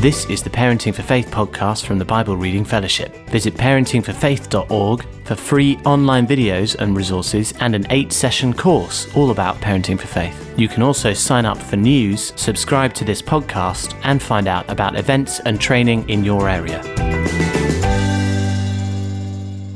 This is the Parenting for Faith podcast from the Bible Reading Fellowship. Visit parentingforfaith.org for free online videos and resources and an eight session course all about parenting for faith. You can also sign up for news, subscribe to this podcast, and find out about events and training in your area.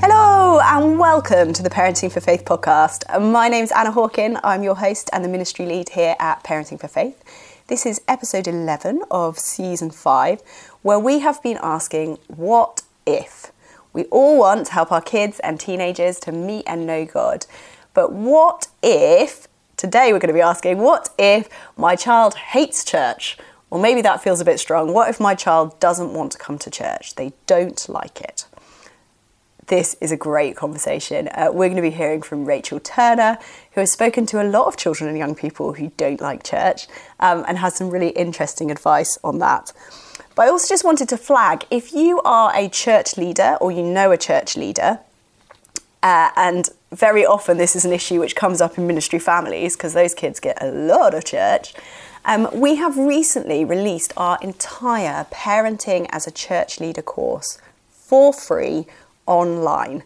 Hello and welcome to the Parenting for Faith podcast. My name's Anna Hawken. I'm your host and the ministry lead here at Parenting for Faith. This is episode 11 of season 5, where we have been asking, What if? We all want to help our kids and teenagers to meet and know God. But what if, today we're going to be asking, What if my child hates church? Or maybe that feels a bit strong. What if my child doesn't want to come to church? They don't like it this is a great conversation. Uh, we're going to be hearing from Rachel Turner, who has spoken to a lot of children and young people who don't like church um, and has some really interesting advice on that. But I also just wanted to flag if you are a church leader or you know a church leader, uh, and very often this is an issue which comes up in ministry families because those kids get a lot of church. Um, we have recently released our entire Parenting as a Church Leader course for free online.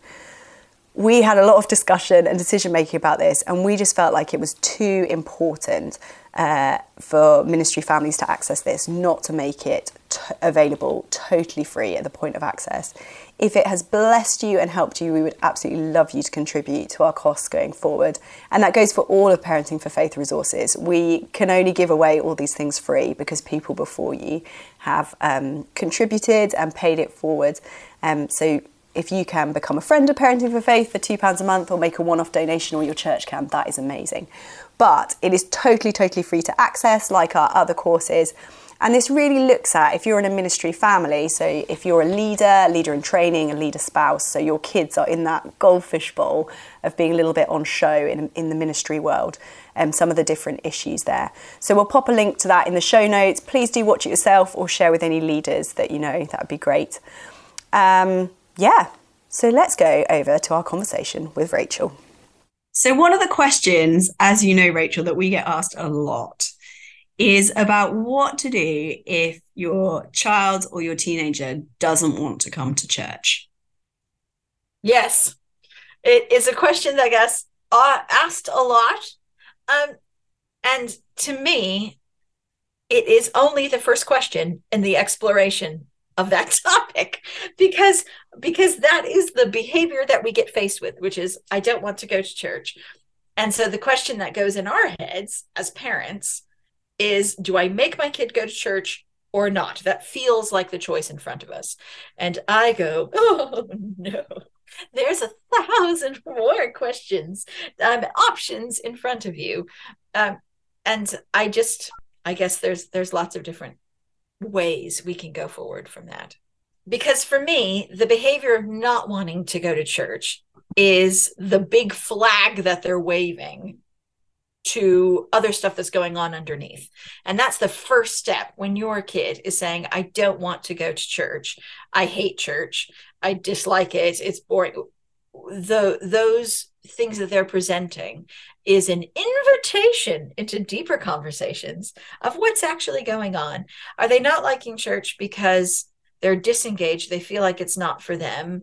We had a lot of discussion and decision making about this, and we just felt like it was too important uh, for ministry families to access this, not to make it t- available totally free at the point of access. If it has blessed you and helped you, we would absolutely love you to contribute to our costs going forward. And that goes for all of Parenting for Faith resources. We can only give away all these things free because people before you have um, contributed and paid it forward. Um, so if you can become a friend of Parenting for Faith for £2 a month or make a one off donation or your church can, that is amazing. But it is totally, totally free to access, like our other courses. And this really looks at if you're in a ministry family, so if you're a leader, leader in training, a leader spouse, so your kids are in that goldfish bowl of being a little bit on show in, in the ministry world, and um, some of the different issues there. So we'll pop a link to that in the show notes. Please do watch it yourself or share with any leaders that you know, that would be great. Um, yeah, so let's go over to our conversation with Rachel. So, one of the questions, as you know, Rachel, that we get asked a lot is about what to do if your child or your teenager doesn't want to come to church. Yes, it is a question that gets uh, asked a lot. Um, and to me, it is only the first question in the exploration of that topic because because that is the behavior that we get faced with which is i don't want to go to church. And so the question that goes in our heads as parents is do i make my kid go to church or not? That feels like the choice in front of us. And i go oh no. There's a thousand more questions um, options in front of you. Um, and i just i guess there's there's lots of different ways we can go forward from that. Because for me, the behavior of not wanting to go to church is the big flag that they're waving to other stuff that's going on underneath. And that's the first step when your kid is saying, I don't want to go to church. I hate church. I dislike it. It's boring. The, those things that they're presenting is an invitation into deeper conversations of what's actually going on. Are they not liking church because they're disengaged? They feel like it's not for them.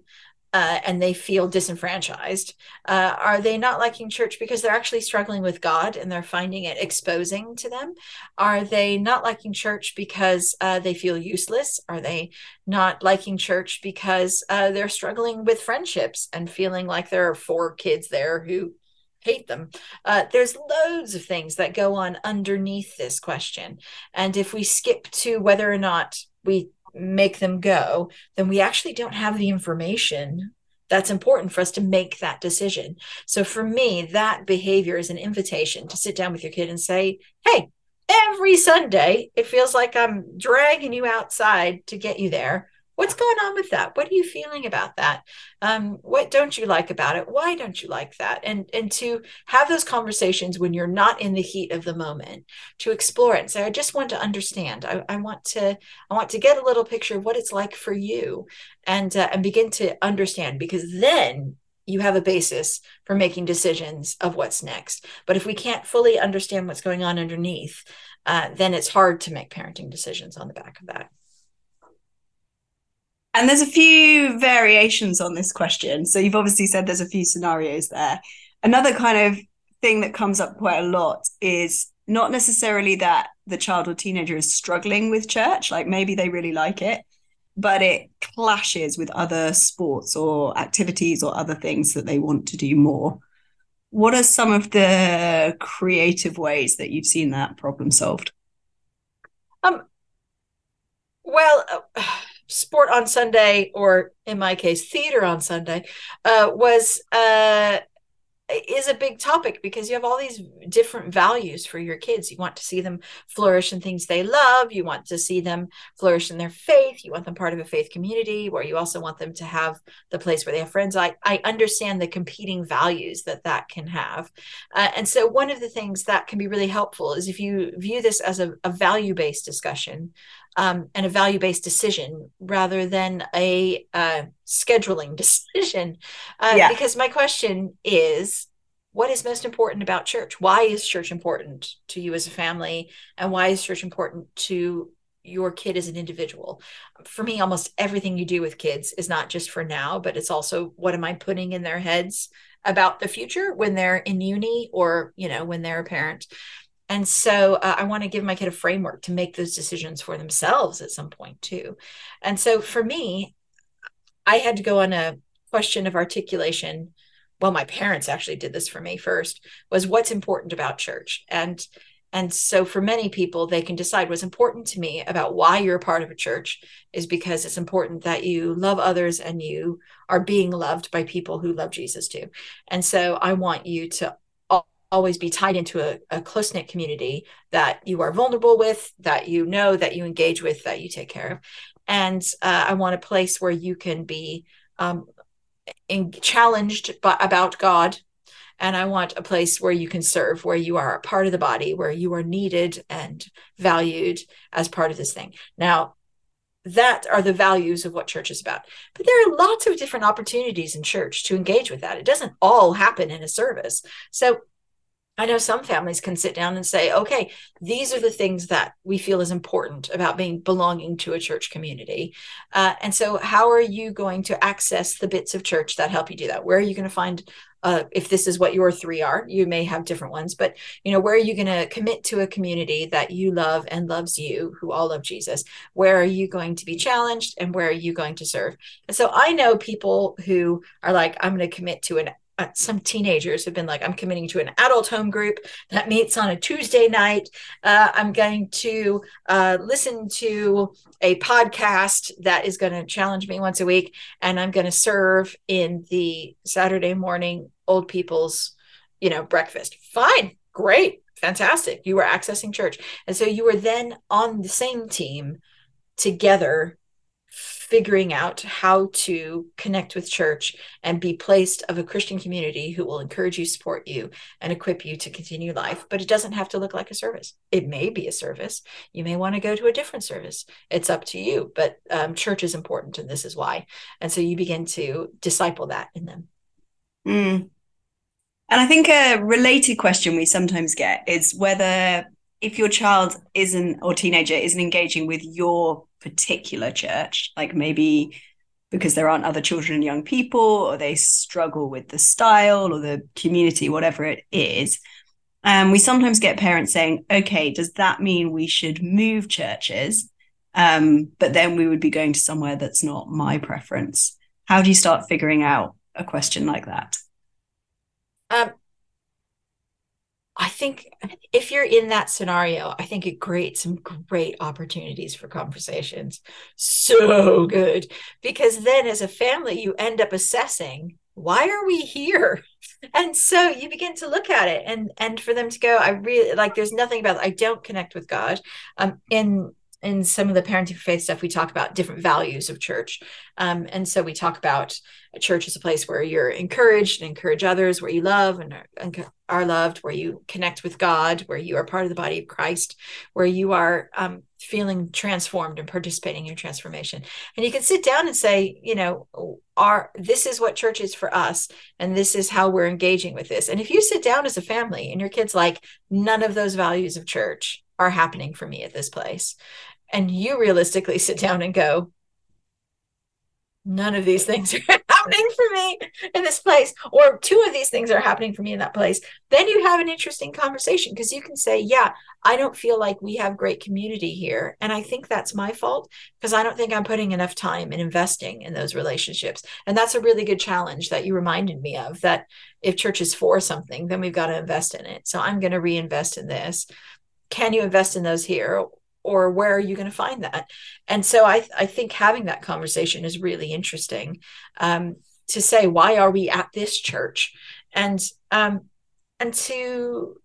Uh, and they feel disenfranchised? Uh, are they not liking church because they're actually struggling with God and they're finding it exposing to them? Are they not liking church because uh, they feel useless? Are they not liking church because uh, they're struggling with friendships and feeling like there are four kids there who hate them. Uh, there's loads of things that go on underneath this question. And if we skip to whether or not we make them go, then we actually don't have the information that's important for us to make that decision. So for me, that behavior is an invitation to sit down with your kid and say, hey, every Sunday, it feels like I'm dragging you outside to get you there what's going on with that? What are you feeling about that? Um, what don't you like about it? Why don't you like that? And and to have those conversations when you're not in the heat of the moment to explore it and say i just want to understand. I, I want to i want to get a little picture of what it's like for you and uh, and begin to understand because then you have a basis for making decisions of what's next. But if we can't fully understand what's going on underneath uh, then it's hard to make parenting decisions on the back of that And there's a few variations on this question. So you've obviously said there's a few scenarios there. Another kind of thing that comes up quite a lot is not necessarily that the child or teenager is struggling with church, like maybe they really like it, but it clashes with other sports or activities or other things that they want to do more. What are some of the creative ways that you've seen that problem solved? Um, well, uh, sport on Sunday, or in my case, theater on Sunday, uh, was uh, is a big topic because you have all these different values for your kids. You want to see them flourish in things they love. You want to see them flourish in their faith. You want them part of a faith community where you also want them to have the place where they have friends. I, I understand the competing values that that can have. Uh, and so, one of the things that can be really helpful is if you view this as a, a value based discussion um, and a value based decision rather than a uh, scheduling decision. Uh, yeah. Because my question is what is most important about church? Why is church important to you as a family? And why is church important to your kid as an individual? For me, almost everything you do with kids is not just for now, but it's also what am I putting in their heads about the future when they're in uni or, you know, when they're a parent. And so uh, I want to give my kid a framework to make those decisions for themselves at some point too. And so for me, I had to go on a question of articulation. Well, my parents actually did this for me first was what's important about church. And and so for many people, they can decide what's important to me about why you're a part of a church is because it's important that you love others and you are being loved by people who love Jesus too. And so I want you to always be tied into a, a close knit community that you are vulnerable with, that you know, that you engage with, that you take care of. And uh, I want a place where you can be um, in, challenged by, about God. And I want a place where you can serve, where you are a part of the body, where you are needed and valued as part of this thing. Now, that are the values of what church is about. But there are lots of different opportunities in church to engage with that. It doesn't all happen in a service. So I know some families can sit down and say, okay, these are the things that we feel is important about being belonging to a church community. Uh, and so, how are you going to access the bits of church that help you do that? Where are you going to find, uh, if this is what your three are, you may have different ones, but you know, where are you going to commit to a community that you love and loves you, who all love Jesus? Where are you going to be challenged, and where are you going to serve? And so, I know people who are like, I'm going to commit to an some teenagers have been like, I'm committing to an adult home group that meets on a Tuesday night. Uh, I'm going to uh, listen to a podcast that is going to challenge me once a week, and I'm going to serve in the Saturday morning old people's, you know, breakfast. Fine, great, fantastic. You were accessing church, and so you were then on the same team together figuring out how to connect with church and be placed of a Christian community who will encourage you, support you, and equip you to continue life. But it doesn't have to look like a service. It may be a service. You may want to go to a different service. It's up to you. But um, church is important, and this is why. And so you begin to disciple that in them. Mm. And I think a related question we sometimes get is whether if your child isn't or teenager isn't engaging with your particular church, like maybe because there aren't other children and young people, or they struggle with the style or the community, whatever it is. Um, we sometimes get parents saying, okay, does that mean we should move churches? Um, but then we would be going to somewhere that's not my preference. How do you start figuring out a question like that? Um, I think if you're in that scenario, I think it creates some great opportunities for conversations. So good. Because then as a family, you end up assessing why are we here? And so you begin to look at it and and for them to go, I really like there's nothing about I don't connect with God. Um in in some of the parenting faith stuff, we talk about different values of church. Um, and so we talk about a church as a place where you're encouraged and encourage others, where you love and are, are loved, where you connect with God, where you are part of the body of Christ, where you are um, feeling transformed and participating in your transformation. And you can sit down and say, you know, our this is what church is for us, and this is how we're engaging with this. And if you sit down as a family and your kids like none of those values of church are happening for me at this place and you realistically sit down and go none of these things are happening for me in this place or two of these things are happening for me in that place then you have an interesting conversation because you can say yeah i don't feel like we have great community here and i think that's my fault because i don't think i'm putting enough time and investing in those relationships and that's a really good challenge that you reminded me of that if church is for something then we've got to invest in it. So i'm going to reinvest in this. Can you invest in those here or where are you going to find that and so i i think having that conversation is really interesting um, to say why are we at this church and um, and to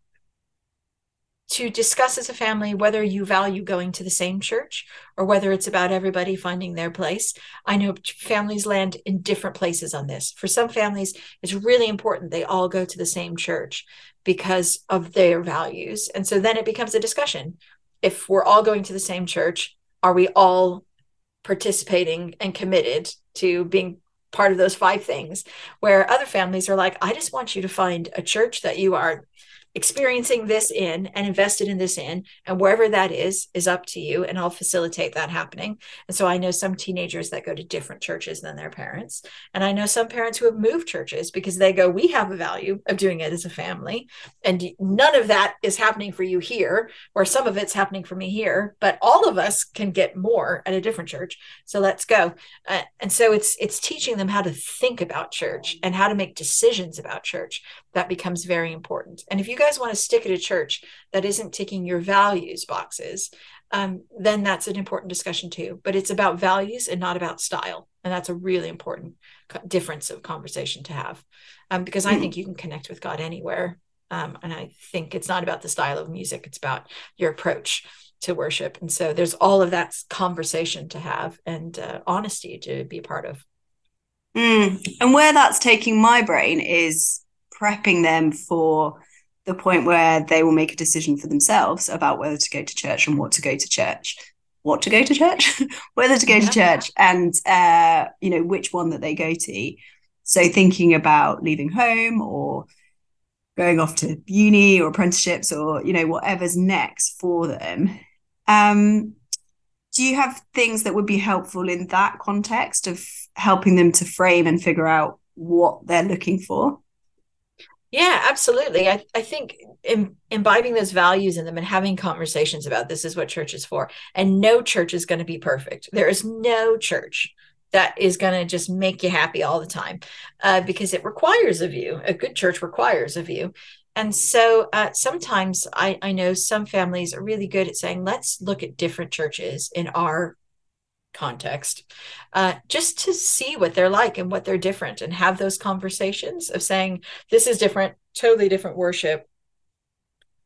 to discuss as a family whether you value going to the same church or whether it's about everybody finding their place. I know families land in different places on this. For some families, it's really important they all go to the same church because of their values. And so then it becomes a discussion if we're all going to the same church, are we all participating and committed to being part of those five things? Where other families are like, I just want you to find a church that you are experiencing this in and invested in this in and wherever that is is up to you and i'll facilitate that happening. And so i know some teenagers that go to different churches than their parents and i know some parents who have moved churches because they go we have a value of doing it as a family and none of that is happening for you here or some of it's happening for me here but all of us can get more at a different church. So let's go. Uh, and so it's it's teaching them how to think about church and how to make decisions about church that becomes very important. And if you guys want to stick at a church that isn't ticking your values boxes, um, then that's an important discussion too. But it's about values and not about style. And that's a really important difference of conversation to have um, because I think you can connect with God anywhere. Um, and I think it's not about the style of music, it's about your approach to worship. And so there's all of that conversation to have and uh, honesty to be part of. Mm. And where that's taking my brain is prepping them for the point where they will make a decision for themselves about whether to go to church and what to go to church what to go to church whether to go yeah. to church and uh, you know which one that they go to. So thinking about leaving home or going off to uni or apprenticeships or you know whatever's next for them. Um, do you have things that would be helpful in that context of helping them to frame and figure out what they're looking for yeah, absolutely. I, I think Im- imbibing those values in them and having conversations about this is what church is for. And no church is going to be perfect. There is no church that is going to just make you happy all the time uh, because it requires of you. A good church requires of you. And so uh, sometimes I, I know some families are really good at saying, let's look at different churches in our context uh, just to see what they're like and what they're different and have those conversations of saying this is different totally different worship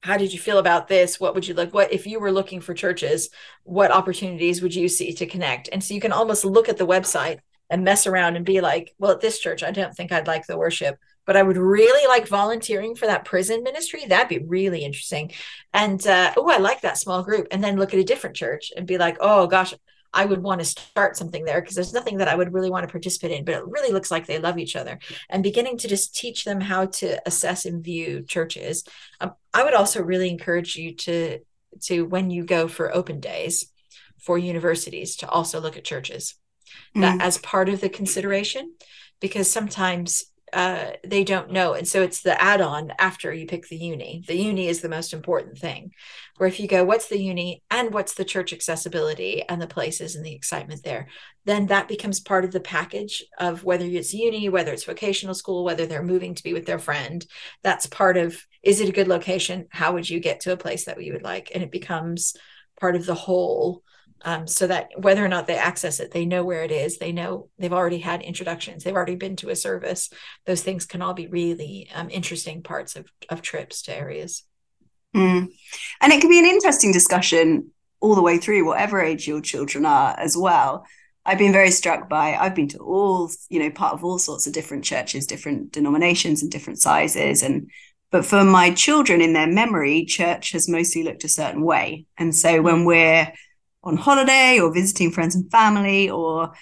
how did you feel about this what would you like what if you were looking for churches what opportunities would you see to connect and so you can almost look at the website and mess around and be like well at this church i don't think i'd like the worship but I would really like volunteering for that prison ministry. That'd be really interesting. And uh, oh, I like that small group. And then look at a different church and be like, oh gosh, I would want to start something there because there's nothing that I would really want to participate in, but it really looks like they love each other. And beginning to just teach them how to assess and view churches. Um, I would also really encourage you to to when you go for open days for universities to also look at churches mm. that as part of the consideration because sometimes uh, they don't know. And so it's the add on after you pick the uni. The uni is the most important thing. Where if you go, what's the uni and what's the church accessibility and the places and the excitement there, then that becomes part of the package of whether it's uni, whether it's vocational school, whether they're moving to be with their friend. That's part of is it a good location? How would you get to a place that you would like? And it becomes part of the whole um, so that whether or not they access it, they know where it is. They know they've already had introductions. They've already been to a service. Those things can all be really um, interesting parts of, of trips to areas. Mm. And it can be an interesting discussion all the way through, whatever age your children are, as well. I've been very struck by, I've been to all, you know, part of all sorts of different churches, different denominations and different sizes. And but for my children in their memory, church has mostly looked a certain way. And so when mm. we're on holiday or visiting friends and family or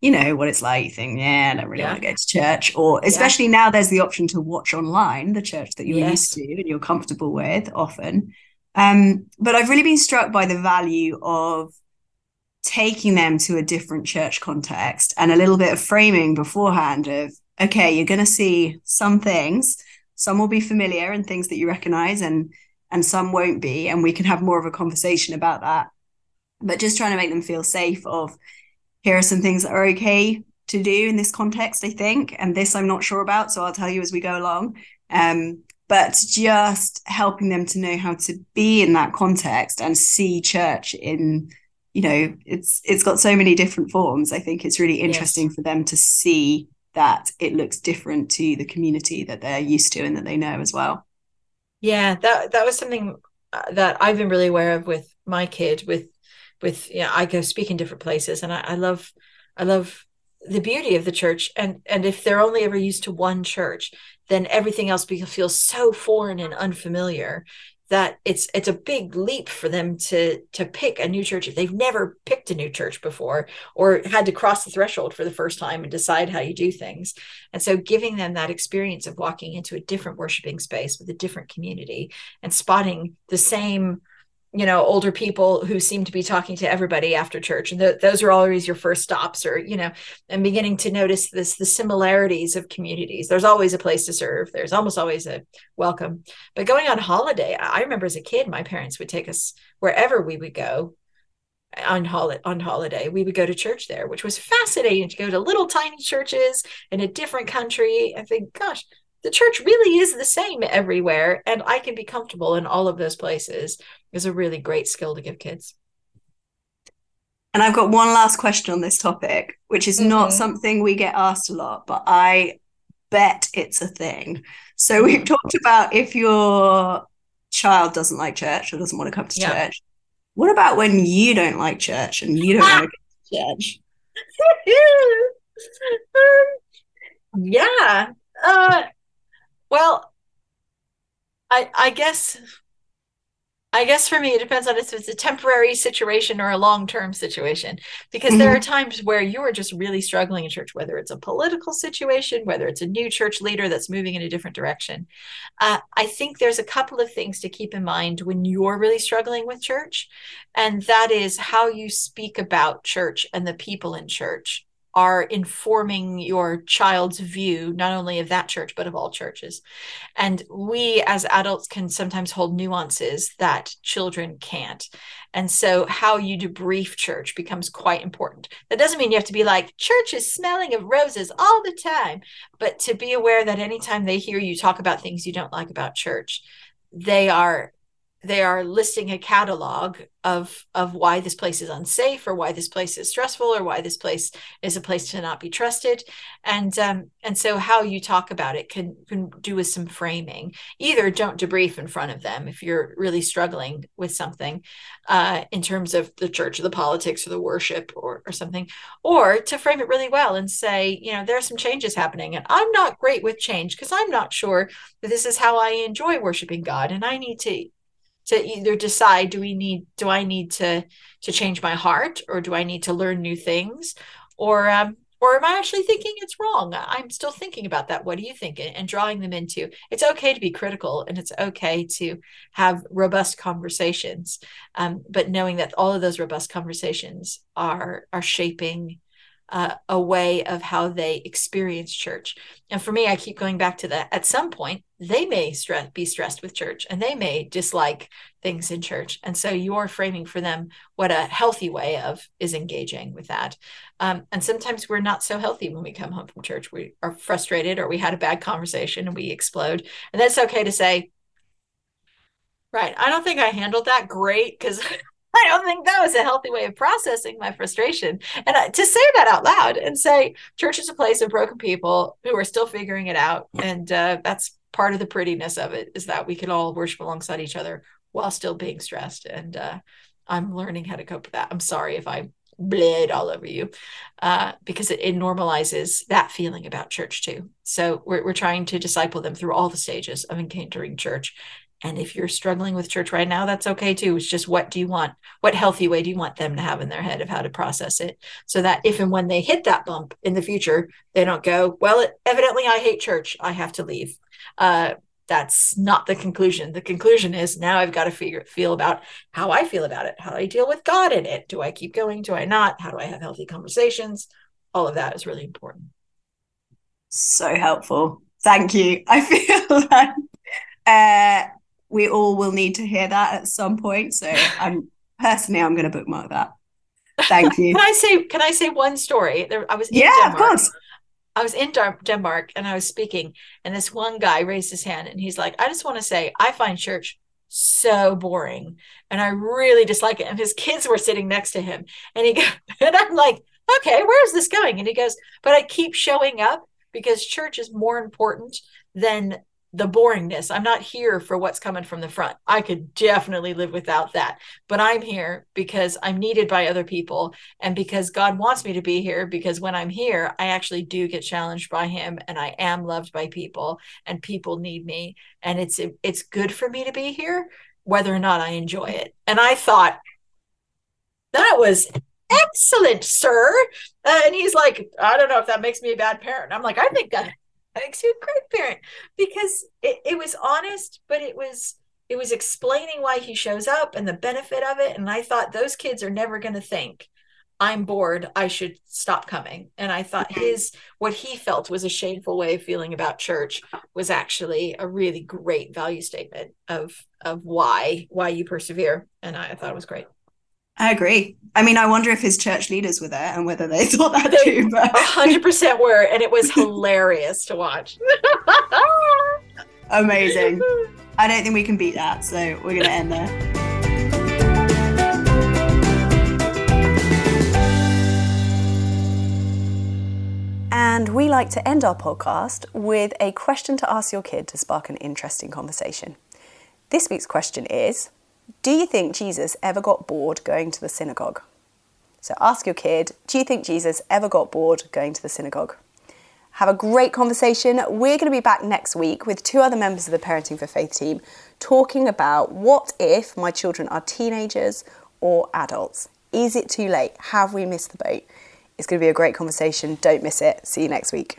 you know what it's like you think yeah i don't really yeah. want to go to church or especially yeah. now there's the option to watch online the church that you're yes. used to and you're comfortable with often um, but i've really been struck by the value of taking them to a different church context and a little bit of framing beforehand of okay you're going to see some things some will be familiar and things that you recognize and and some won't be and we can have more of a conversation about that but just trying to make them feel safe of here are some things that are okay to do in this context i think and this i'm not sure about so i'll tell you as we go along. Um, but just helping them to know how to be in that context and see church in you know it's it's got so many different forms. I think it's really interesting yes. for them to see that it looks different to the community that they're used to and that they know as well. Yeah that that was something uh, that i've been really aware of with my kid with with you know i go speak in different places and I, I love i love the beauty of the church. And and if they're only ever used to one church then everything else feels so foreign and unfamiliar that it's it's a big leap for them to to pick a new church if they've never picked a new church before or had to cross the threshold for the first time and decide how you do things. And so giving them that experience of walking into a different worshiping space with a different community and spotting the same you know older people who seem to be talking to everybody after church. And th- those are always your first stops or you know and beginning to notice this the similarities of communities. There's always a place to serve. There's almost always a welcome. But going on holiday i remember as a kid my parents would take us wherever we would go on holiday on holiday. We would go to church there which was fascinating to go to little tiny churches in a different country. I think gosh the church really is the same everywhere and i can be comfortable in all of those places is a really great skill to give kids and i've got one last question on this topic which is mm-hmm. not something we get asked a lot but i bet it's a thing so we've mm-hmm. talked about if your child doesn't like church or doesn't want to come to yeah. church what about when you don't like church and you don't want to go to church um, yeah uh, well, I I guess I guess for me it depends on if it's a temporary situation or a long-term situation. Because mm-hmm. there are times where you are just really struggling in church whether it's a political situation whether it's a new church leader that's moving in a different direction. Uh, i think there's a couple of things to keep in mind when you're really struggling with church and that is how you speak about church and the people in church are informing your child's view not only of that church but of all churches. And we as adults can sometimes hold nuances that children can't. And so how you debrief church becomes quite important. That doesn't mean you have to be like church is smelling of roses all the time. But to be aware that anytime they hear you talk about things you don't like about church they are they are listing a catalog of of why this place is unsafe or why this place is stressful or why this place is a place to not be trusted. And um, and so how you talk about it can can do with some framing. Either don't debrief in front of them if you're really struggling with something uh, in terms of the church or the politics or the worship or, or something or to frame it really well and say you know there are some changes happening and i'm not great with change because i'm not sure that this is how i enjoy worshiping god and i need to to either decide do we need do i need to to change my heart or do i need to learn new things? Or um or am i actually thinking it's wrong? I'm still thinking about that. What do you think? And drawing them into it's okay to be critical and it's okay to have robust conversations. Um, but knowing that all of those robust conversations are are shaping uh, a way of how they experience church. And for me, I keep going back to that. At some point, they may stress, be stressed with church and they may dislike things in church. And so you're framing for them what a healthy way of is engaging with that. Um, and sometimes we're not so healthy when we come home from church. We are frustrated or we had a bad conversation and we explode. And that's okay to say, right, I don't think I handled that great because I don't think that was a healthy way of processing my frustration. And I, to say that out loud and say, church is a place of broken people who are still figuring it out. And uh, that's part of the prettiness of it is that we can all worship alongside each other while still being stressed. And uh, I'm learning how to cope with that. I'm sorry if I bled all over you uh, because it, it, normalizes that feeling about church too. So we're, we're trying to disciple them through all the stages of encountering church and if you're struggling with church right now, that's okay too. It's just what do you want? What healthy way do you want them to have in their head of how to process it? So that if and when they hit that bump in the future, they don't go, well, it, evidently I hate church. I have to leave. Uh, that's not the conclusion. The conclusion is now I've got to figure feel about how I feel about it. How do I deal with God in it? Do I keep going? Do I not? How do I have healthy conversations? All of that is really important. So helpful. Thank you. I feel like uh, we all will need to hear that at some point. So I'm personally I'm going to bookmark that. Thank you. can I say can I say one story? There, I was yeah, Denmark. of course. I was in Denmark and I was speaking, and this one guy raised his hand and he's like, I just want to say, I find church so boring and I really dislike it. And his kids were sitting next to him. And he and I'm like, okay, where's this going? And he goes, But I keep showing up because church is more important than the boringness. I'm not here for what's coming from the front. I could definitely live without that. But I'm here because I'm needed by other people and because God wants me to be here because when I'm here, I actually do get challenged by him and I am loved by people and people need me and it's it's good for me to be here whether or not I enjoy it. And I thought that was excellent, sir. Uh, and he's like, I don't know if that makes me a bad parent. I'm like, I think that makes you a great parent because it, it was honest, but it was it was explaining why he shows up and the benefit of it. And I thought those kids are never going to think I'm bored. I should stop coming. And I thought mm-hmm. his what he felt was a shameful way of feeling about church was actually a really great value statement of of why why you persevere. And I, I thought it was great. I agree. I mean, I wonder if his church leaders were there and whether they thought that too. But hundred percent were, and it was hilarious to watch. Amazing. I don't think we can beat that, so we're going to end there. And we like to end our podcast with a question to ask your kid to spark an interesting conversation. This week's question is do you think Jesus ever got bored going to the synagogue? So ask your kid, do you think Jesus ever got bored going to the synagogue? Have a great conversation. We're going to be back next week with two other members of the Parenting for Faith team talking about what if my children are teenagers or adults? Is it too late? Have we missed the boat? It's going to be a great conversation. Don't miss it. See you next week.